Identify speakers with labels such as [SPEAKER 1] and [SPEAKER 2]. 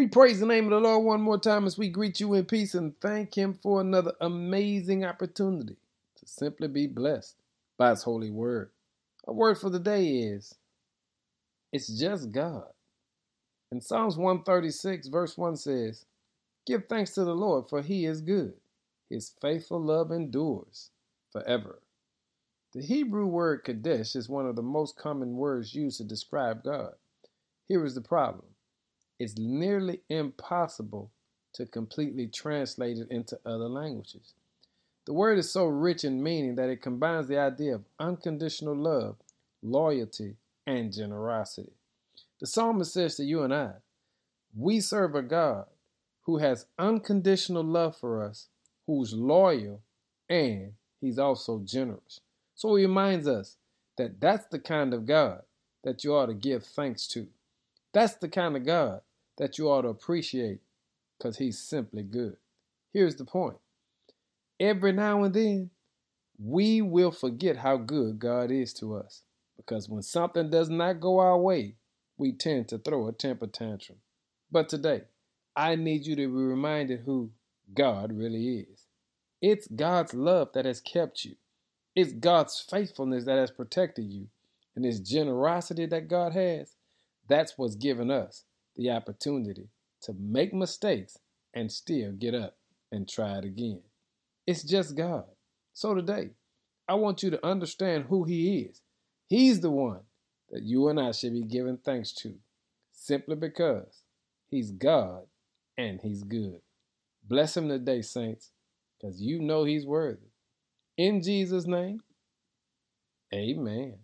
[SPEAKER 1] We praise the name of the Lord one more time as we greet you in peace and thank Him for another amazing opportunity to simply be blessed by His holy word. Our word for the day is It's just God. In Psalms 136, verse 1 says, Give thanks to the Lord, for He is good. His faithful love endures forever. The Hebrew word Kadesh is one of the most common words used to describe God. Here is the problem it's nearly impossible to completely translate it into other languages. The word is so rich in meaning that it combines the idea of unconditional love, loyalty, and generosity. The psalmist says to you and I, we serve a God who has unconditional love for us, who's loyal, and he's also generous. So he reminds us that that's the kind of God that you ought to give thanks to. That's the kind of God that you ought to appreciate because he's simply good. Here's the point every now and then, we will forget how good God is to us because when something does not go our way, we tend to throw a temper tantrum. But today, I need you to be reminded who God really is. It's God's love that has kept you. It's God's faithfulness that has protected you. And His generosity that God has, that's what's given us the opportunity to make mistakes and still get up and try it again. It's just God. So today, I want you to understand who He is. He's the one that you and I should be giving thanks to, simply because He's God and He's good. Bless Him today, saints, because you know He's worthy. In Jesus' name, amen.